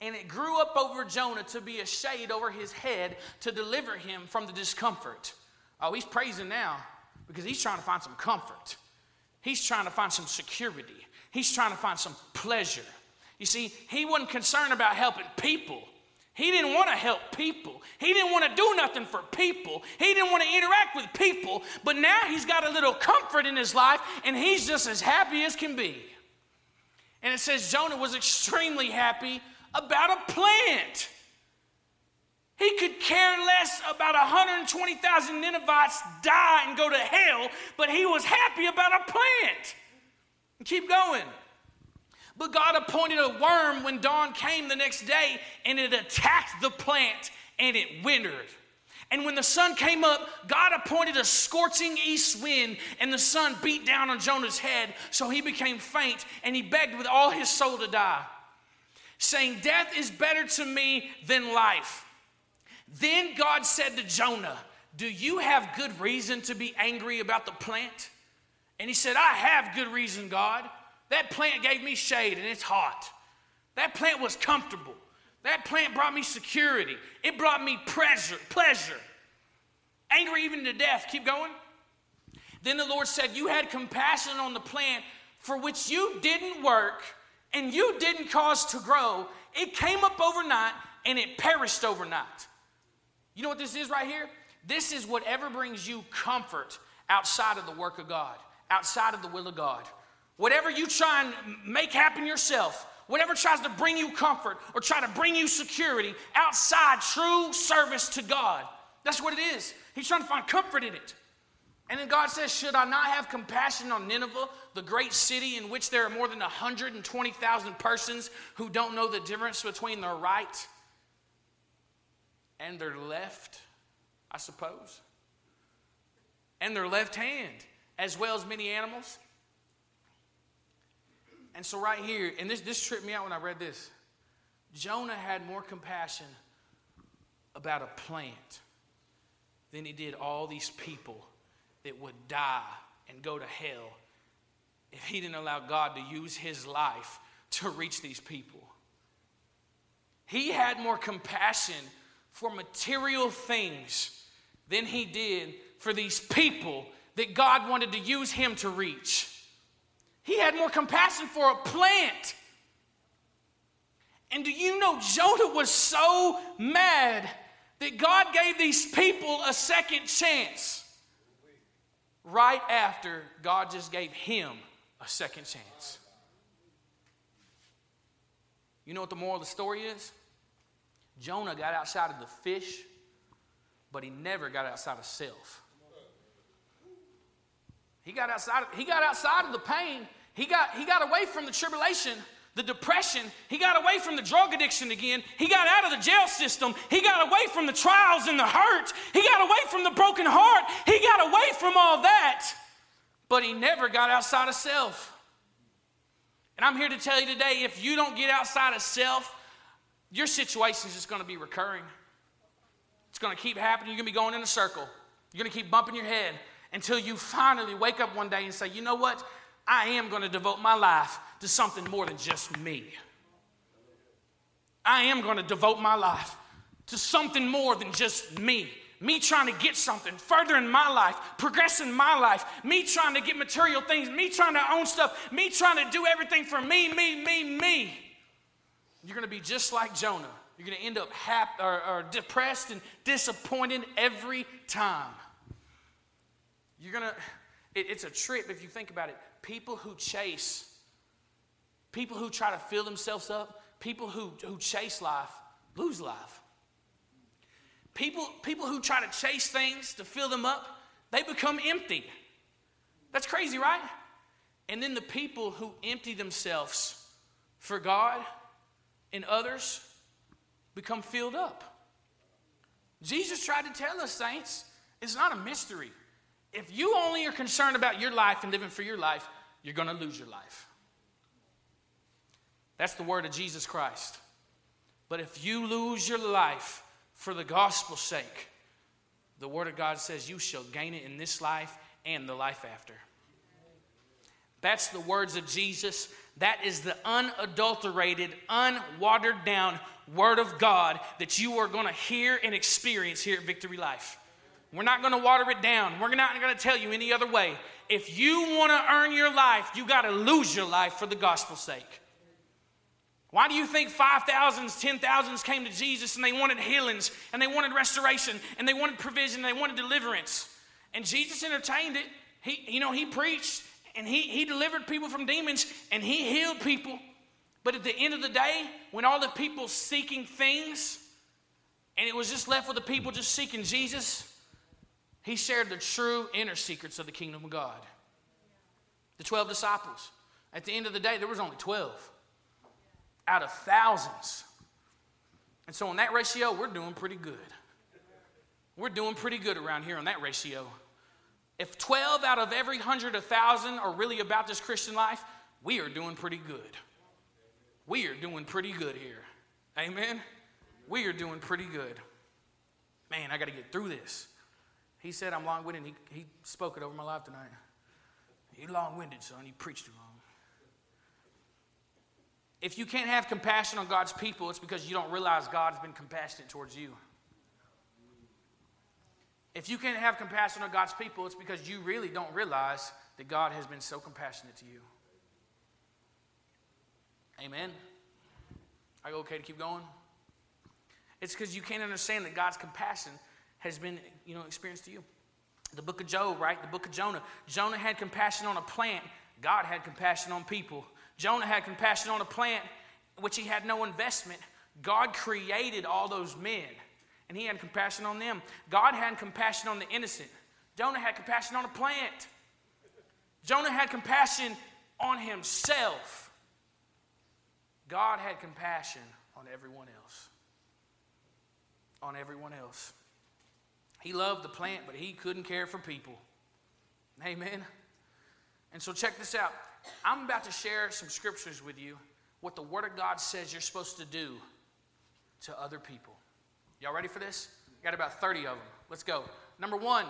and it grew up over Jonah to be a shade over his head to deliver him from the discomfort. Oh, he's praising now because he's trying to find some comfort. He's trying to find some security. He's trying to find some pleasure. You see, he wasn't concerned about helping people. He didn't want to help people. He didn't want to do nothing for people. He didn't want to interact with people. But now he's got a little comfort in his life and he's just as happy as can be. And it says Jonah was extremely happy about a plant. He could care less about 120,000 Ninevites die and go to hell, but he was happy about a plant. Keep going. But God appointed a worm when dawn came the next day, and it attacked the plant and it wintered. And when the sun came up, God appointed a scorching east wind, and the sun beat down on Jonah's head, so he became faint, and he begged with all his soul to die, saying, Death is better to me than life. Then God said to Jonah, Do you have good reason to be angry about the plant? And he said, I have good reason, God. That plant gave me shade and it's hot. That plant was comfortable. That plant brought me security. It brought me pleasure, pleasure. Angry even to death. Keep going. Then the Lord said, You had compassion on the plant for which you didn't work and you didn't cause to grow. It came up overnight and it perished overnight. You know what this is right here? This is whatever brings you comfort outside of the work of God, outside of the will of God. Whatever you try and make happen yourself, whatever tries to bring you comfort or try to bring you security outside true service to God. That's what it is. He's trying to find comfort in it. And then God says, Should I not have compassion on Nineveh, the great city in which there are more than 120,000 persons who don't know the difference between their right and their left, I suppose? And their left hand, as well as many animals? And so, right here, and this, this tripped me out when I read this Jonah had more compassion about a plant than he did all these people that would die and go to hell if he didn't allow God to use his life to reach these people. He had more compassion for material things than he did for these people that God wanted to use him to reach. He had more compassion for a plant. And do you know Jonah was so mad that God gave these people a second chance right after God just gave him a second chance? You know what the moral of the story is? Jonah got outside of the fish, but he never got outside of self. He got outside, he got outside of the pain. He got, he got away from the tribulation, the depression. He got away from the drug addiction again. He got out of the jail system. He got away from the trials and the hurt. He got away from the broken heart. He got away from all that. But he never got outside of self. And I'm here to tell you today if you don't get outside of self, your situation is just going to be recurring. It's going to keep happening. You're going to be going in a circle. You're going to keep bumping your head until you finally wake up one day and say, you know what? I am going to devote my life to something more than just me. I am going to devote my life to something more than just me. Me trying to get something further in my life, progress in my life, me trying to get material things, me trying to own stuff, me trying to do everything for me, me, me, me. You're going to be just like Jonah. You're going to end up hap- or, or depressed and disappointed every time. You're going to, it, it's a trip if you think about it. People who chase, people who try to fill themselves up, people who, who chase life lose life. People, people who try to chase things to fill them up, they become empty. That's crazy, right? And then the people who empty themselves for God, and others become filled up. Jesus tried to tell us, saints, it's not a mystery. If you only are concerned about your life and living for your life, you're going to lose your life. That's the word of Jesus Christ. But if you lose your life for the gospel's sake, the word of God says you shall gain it in this life and the life after. That's the words of Jesus. That is the unadulterated, unwatered down Word of God that you are going to hear and experience here at Victory Life. We're not going to water it down. We're not going to tell you any other way. If you want to earn your life, you got to lose your life for the gospel's sake. Why do you think 5,000s, 10,000s came to Jesus and they wanted healings and they wanted restoration and they wanted provision and they wanted deliverance? And Jesus entertained it. He, you know, he preached and he, he delivered people from demons and he healed people. But at the end of the day, when all the people seeking things and it was just left with the people just seeking Jesus, he shared the true inner secrets of the kingdom of God. The 12 disciples. At the end of the day, there was only 12 out of thousands. And so, on that ratio, we're doing pretty good. We're doing pretty good around here on that ratio. If 12 out of every 100, 1,000 are really about this Christian life, we are doing pretty good. We are doing pretty good here. Amen? We are doing pretty good. Man, I got to get through this. He said I'm long winded. He, he spoke it over my life tonight. You're long winded, son. You preached too long. If you can't have compassion on God's people, it's because you don't realize God's been compassionate towards you. If you can't have compassion on God's people, it's because you really don't realize that God has been so compassionate to you. Amen. Are you okay to keep going? It's because you can't understand that God's compassion has been, you know, experienced to you. The book of Job, right? The book of Jonah. Jonah had compassion on a plant. God had compassion on people. Jonah had compassion on a plant, which he had no investment. God created all those men and he had compassion on them. God had compassion on the innocent. Jonah had compassion on a plant. Jonah had compassion on himself. God had compassion on everyone else. On everyone else. He loved the plant, but he couldn't care for people. Amen. And so, check this out. I'm about to share some scriptures with you, what the Word of God says you're supposed to do to other people. Y'all ready for this? Got about 30 of them. Let's go. Number one,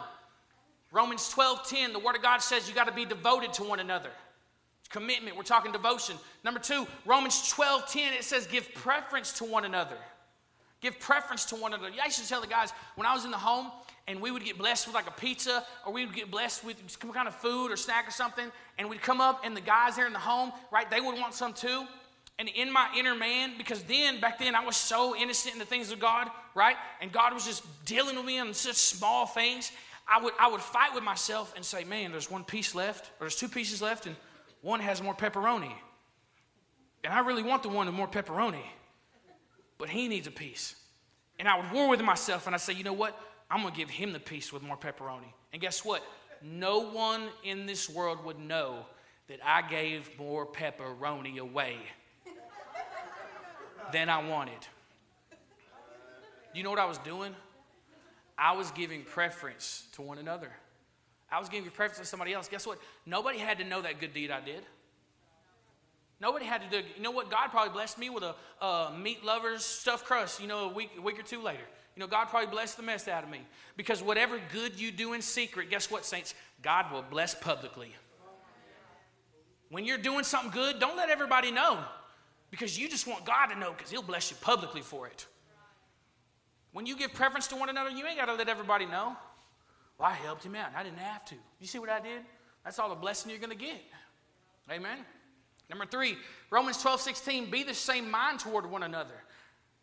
Romans 12 10, the Word of God says you got to be devoted to one another. Commitment, we're talking devotion. Number two, Romans 12 10, it says give preference to one another. Give preference to one another. I used to tell the guys when I was in the home and we would get blessed with like a pizza or we would get blessed with some kind of food or snack or something, and we'd come up and the guys there in the home, right, they would want some too. And in my inner man, because then, back then, I was so innocent in the things of God, right? And God was just dealing with me on such small things. I would, I would fight with myself and say, man, there's one piece left, or there's two pieces left, and one has more pepperoni. And I really want the one with more pepperoni, but he needs a piece. And I would war with myself and I say, you know what? I'm going to give him the piece with more pepperoni. And guess what? No one in this world would know that I gave more pepperoni away than I wanted. You know what I was doing? I was giving preference to one another. I was giving preference to somebody else. Guess what? Nobody had to know that good deed I did. Nobody had to do. You know what? God probably blessed me with a, a meat lovers stuffed crust. You know, a week, a week or two later. You know, God probably blessed the mess out of me because whatever good you do in secret, guess what, saints? God will bless publicly. When you're doing something good, don't let everybody know because you just want God to know because He'll bless you publicly for it. When you give preference to one another, you ain't got to let everybody know. Well, I helped him out. I didn't have to. You see what I did? That's all the blessing you're going to get. Amen. Number three, Romans 12, 16, be the same mind toward one another.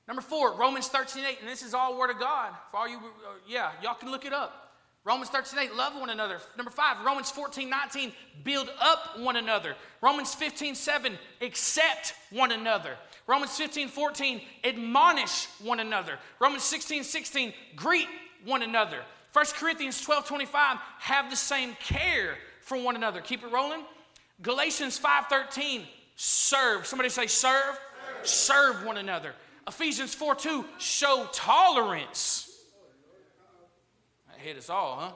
Number four, Romans 13, 8, and this is all Word of God. For all you, uh, yeah, y'all can look it up. Romans 13, 8, love one another. Number five, Romans 14, 19, build up one another. Romans 15, 7, accept one another. Romans 15, 14, admonish one another. Romans 16, 16, greet one another. 1 Corinthians 12, 25, have the same care for one another. Keep it rolling. Galatians 5, 13, serve. Somebody say serve. Serve, serve one another. Ephesians 4, 2, show tolerance. That hit us all, huh?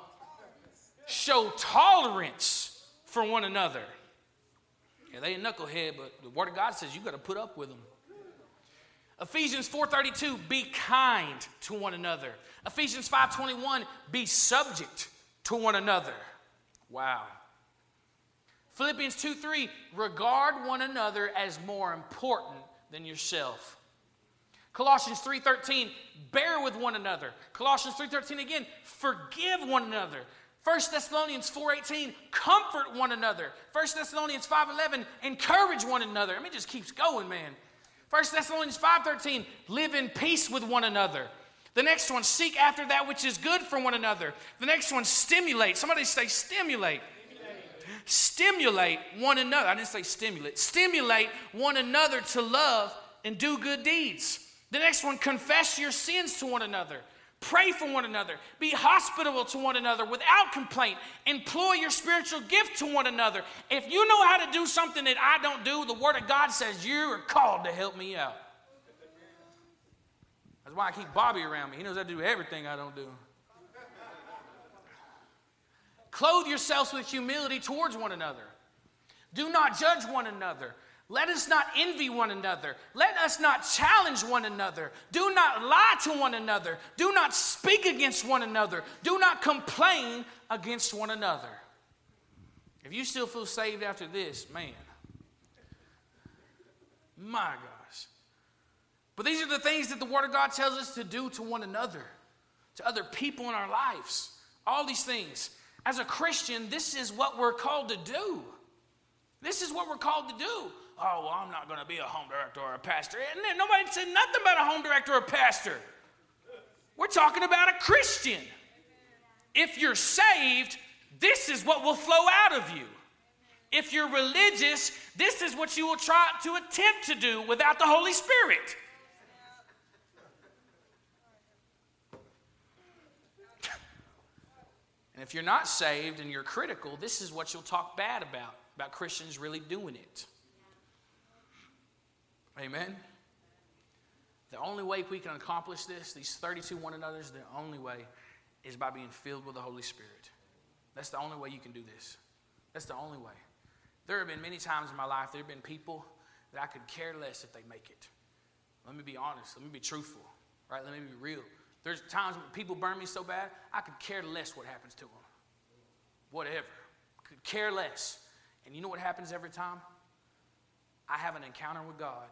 Show tolerance for one another. Yeah, they a knucklehead, but the Word of God says you got to put up with them. Ephesians 4:32 be kind to one another. Ephesians 5:21 be subject to one another. Wow. Philippians 2 3, regard one another as more important than yourself. Colossians 3:13 bear with one another. Colossians 3:13 again forgive one another. 1 Thessalonians 4:18 comfort one another. 1 Thessalonians 5:11 encourage one another. I mean it just keeps going, man. 1 Thessalonians 5:13, live in peace with one another. The next one, seek after that which is good for one another. The next one, stimulate. Somebody say stimulate. Stimulate, one another. I didn't say stimulate. Stimulate one another to love and do good deeds. The next one, confess your sins to one another. Pray for one another. Be hospitable to one another without complaint. Employ your spiritual gift to one another. If you know how to do something that I don't do, the Word of God says you are called to help me out. That's why I keep Bobby around me. He knows how to do everything I don't do. Clothe yourselves with humility towards one another. Do not judge one another. Let us not envy one another. Let us not challenge one another. Do not lie to one another. Do not speak against one another. Do not complain against one another. If you still feel saved after this, man, my gosh. But these are the things that the Word of God tells us to do to one another, to other people in our lives. All these things. As a Christian, this is what we're called to do. This is what we're called to do oh, well, I'm not going to be a home director or a pastor. And nobody said nothing about a home director or a pastor. We're talking about a Christian. If you're saved, this is what will flow out of you. If you're religious, this is what you will try to attempt to do without the Holy Spirit. And if you're not saved and you're critical, this is what you'll talk bad about, about Christians really doing it. Amen. The only way we can accomplish this, these 32 one another's, the only way is by being filled with the Holy Spirit. That's the only way you can do this. That's the only way. There have been many times in my life, there have been people that I could care less if they make it. Let me be honest. Let me be truthful. Right? Let me be real. There's times when people burn me so bad, I could care less what happens to them. whatever, could care less. And you know what happens every time? I have an encounter with God,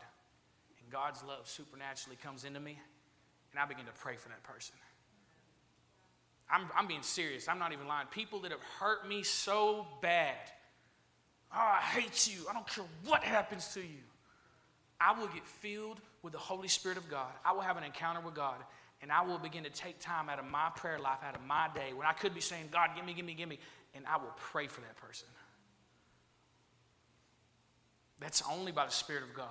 and God's love supernaturally comes into me, and I begin to pray for that person. I'm, I'm being serious. I'm not even lying. People that have hurt me so bad. Oh, I hate you. I don't care what happens to you. I will get filled with the Holy Spirit of God. I will have an encounter with God, and I will begin to take time out of my prayer life, out of my day, when I could be saying, God, give me, give me, give me, and I will pray for that person. That's only by the Spirit of God.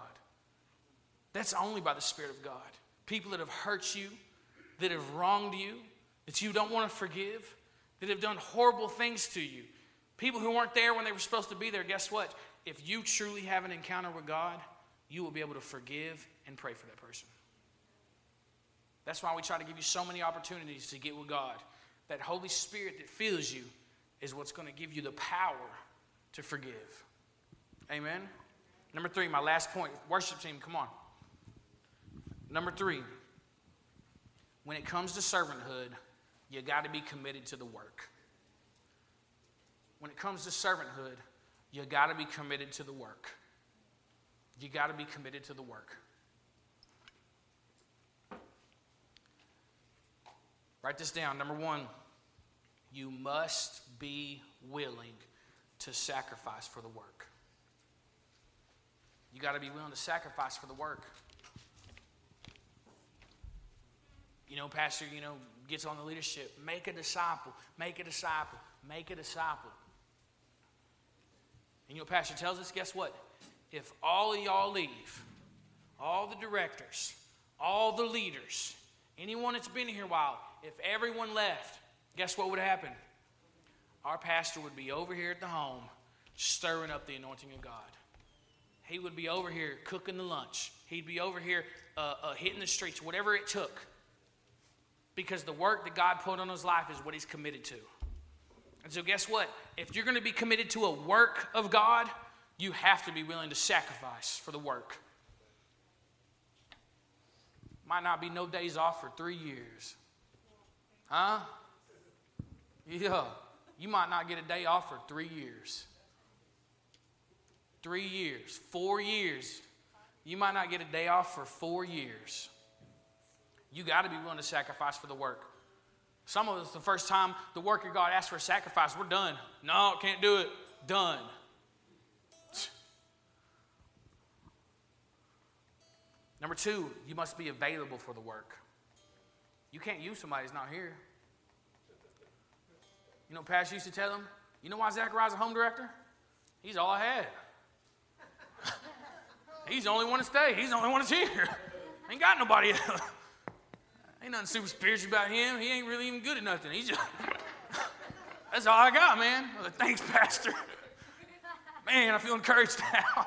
That's only by the Spirit of God. People that have hurt you, that have wronged you, that you don't want to forgive, that have done horrible things to you. People who weren't there when they were supposed to be there, guess what? If you truly have an encounter with God, you will be able to forgive and pray for that person. That's why we try to give you so many opportunities to get with God. That Holy Spirit that fills you is what's going to give you the power to forgive. Amen? Number three, my last point. Worship team, come on. Number three, when it comes to servanthood, you got to be committed to the work. When it comes to servanthood, you got to be committed to the work. You got to be committed to the work. Write this down. Number one, you must be willing to sacrifice for the work. You got to be willing to sacrifice for the work. You know, Pastor, you know, gets on the leadership. Make a disciple, make a disciple, make a disciple. And you know, Pastor tells us, guess what? If all of y'all leave, all the directors, all the leaders, anyone that's been here a while, if everyone left, guess what would happen? Our pastor would be over here at the home stirring up the anointing of God. He would be over here cooking the lunch. He'd be over here uh, uh, hitting the streets, whatever it took because the work that God put on his life is what he's committed to. And so, guess what? If you're going to be committed to a work of God, you have to be willing to sacrifice for the work. Might not be no days off for three years. Huh? Yeah. You might not get a day off for three years. Three years. Four years. You might not get a day off for four years. You got to be willing to sacrifice for the work. Some of us, the first time the work of God asks for a sacrifice, we're done. No, can't do it. Done. Number two, you must be available for the work. You can't use somebody who's not here. You know, Pastor used to tell them, you know why Zechariah's a home director? He's all I had. He's the only one to stay. He's the only one that's here. Ain't got nobody else. Ain't nothing super spiritual about him. He ain't really even good at nothing. He's just, that's all I got, man. I like, Thanks, Pastor. Man, I feel encouraged now.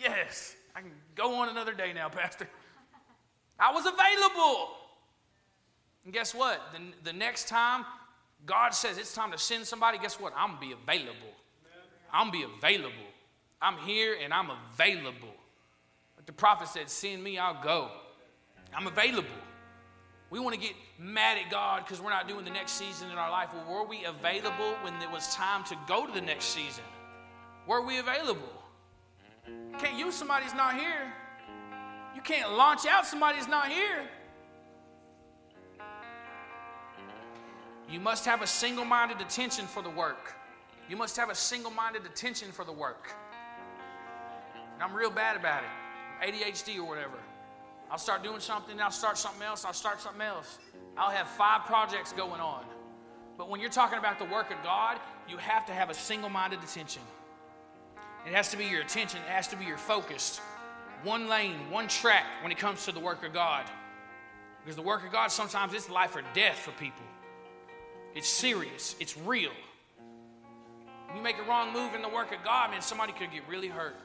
yes, I can go on another day now, Pastor. I was available. And guess what? The, the next time God says it's time to send somebody, guess what? I'm going to be available. I'm going to be available. I'm here and I'm available. Like the prophet said, send me, I'll go. I'm available. We want to get mad at God because we're not doing the next season in our life. Well, were we available when it was time to go to the next season? Were we available? Can't use somebody who's not here. You can't launch out somebody who's not here. You must have a single minded attention for the work. You must have a single minded attention for the work. And I'm real bad about it. ADHD or whatever. I'll start doing something, I'll start something else, I'll start something else. I'll have five projects going on. But when you're talking about the work of God, you have to have a single minded attention. It has to be your attention, it has to be your focus. One lane, one track when it comes to the work of God. Because the work of God sometimes it's life or death for people. It's serious, it's real. You make a wrong move in the work of God, man, somebody could get really hurt.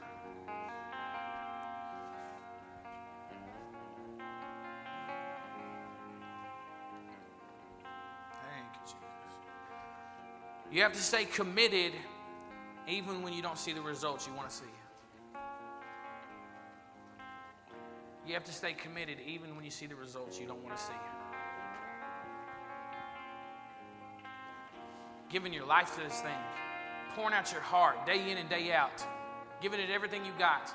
Thank you, Jesus. You have to stay committed even when you don't see the results you want to see. You have to stay committed even when you see the results you don't want to see. giving your life to this thing, pouring out your heart day in and day out, giving it everything you got,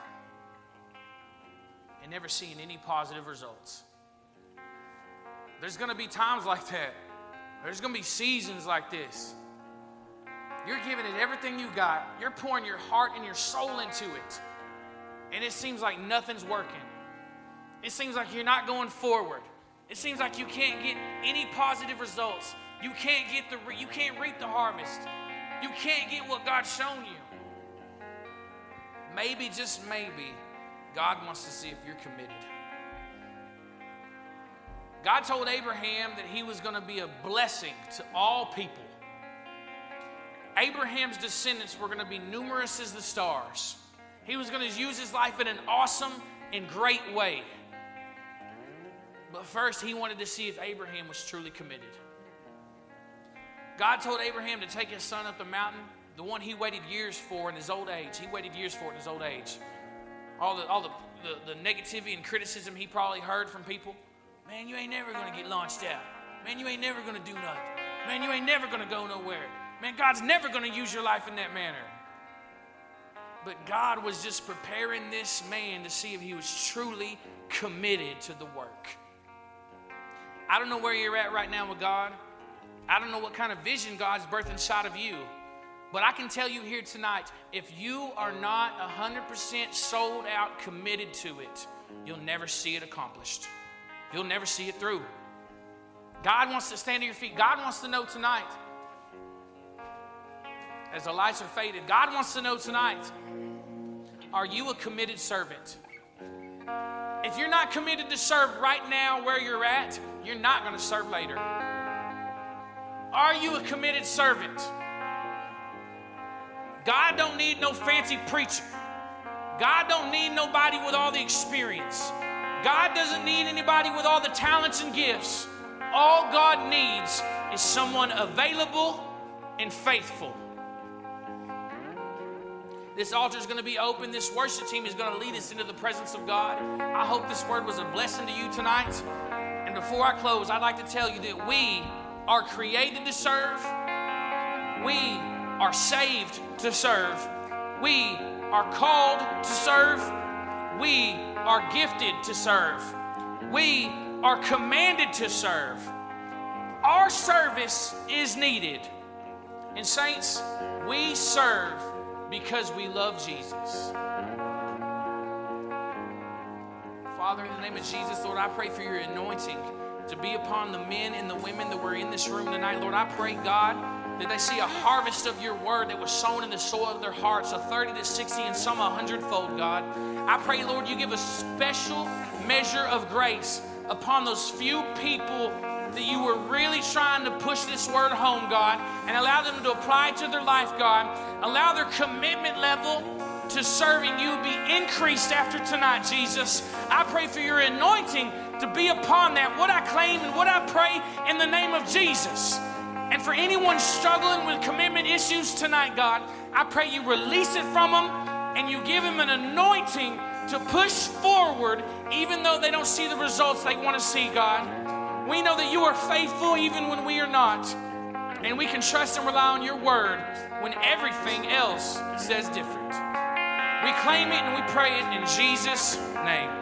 and never seeing any positive results. There's going to be times like that. There's going to be seasons like this. You're giving it everything you got. You're pouring your heart and your soul into it. And it seems like nothing's working. It seems like you're not going forward. It seems like you can't get any positive results. You can't get the you can't reap the harvest. You can't get what God's shown you. Maybe just maybe God wants to see if you're committed. God told Abraham that he was going to be a blessing to all people. Abraham's descendants were going to be numerous as the stars. He was going to use his life in an awesome and great way. But first, he wanted to see if Abraham was truly committed. God told Abraham to take his son up the mountain, the one he waited years for in his old age. He waited years for in his old age. All the, all the, the, the negativity and criticism he probably heard from people. Man, you ain't never going to get launched out. Man, you ain't never going to do nothing. Man, you ain't never going to go nowhere. Man, God's never going to use your life in that manner. But God was just preparing this man to see if he was truly committed to the work. I don't know where you're at right now with God. I don't know what kind of vision God's birthed inside of you. But I can tell you here tonight if you are not 100% sold out, committed to it, you'll never see it accomplished. You'll never see it through. God wants to stand at your feet. God wants to know tonight, as the lights are faded, God wants to know tonight are you a committed servant? If you're not committed to serve right now where you're at, you're not going to serve later. Are you a committed servant? God don't need no fancy preacher. God don't need nobody with all the experience. God doesn't need anybody with all the talents and gifts. All God needs is someone available and faithful. This altar is going to be open. This worship team is going to lead us into the presence of God. I hope this word was a blessing to you tonight. And before I close, I'd like to tell you that we are created to serve, we are saved to serve, we are called to serve, we are gifted to serve. We are commanded to serve. Our service is needed. And, saints, we serve because we love Jesus. Father, in the name of Jesus, Lord, I pray for your anointing to be upon the men and the women that were in this room tonight. Lord, I pray, God, that they see a harvest of your word that was sown in the soil of their hearts, a 30 to 60 and some a hundredfold, God. I pray, Lord, you give a special measure of grace upon those few people that you were really trying to push this word home, God, and allow them to apply to their life, God. Allow their commitment level to serving you be increased after tonight, Jesus. I pray for your anointing to be upon that, what I claim and what I pray in the name of Jesus. And for anyone struggling with commitment issues tonight, God, I pray you release it from them and you give them an anointing to push forward even though they don't see the results they want to see, God. We know that you are faithful even when we are not. And we can trust and rely on your word when everything else says different. We claim it and we pray it in Jesus' name.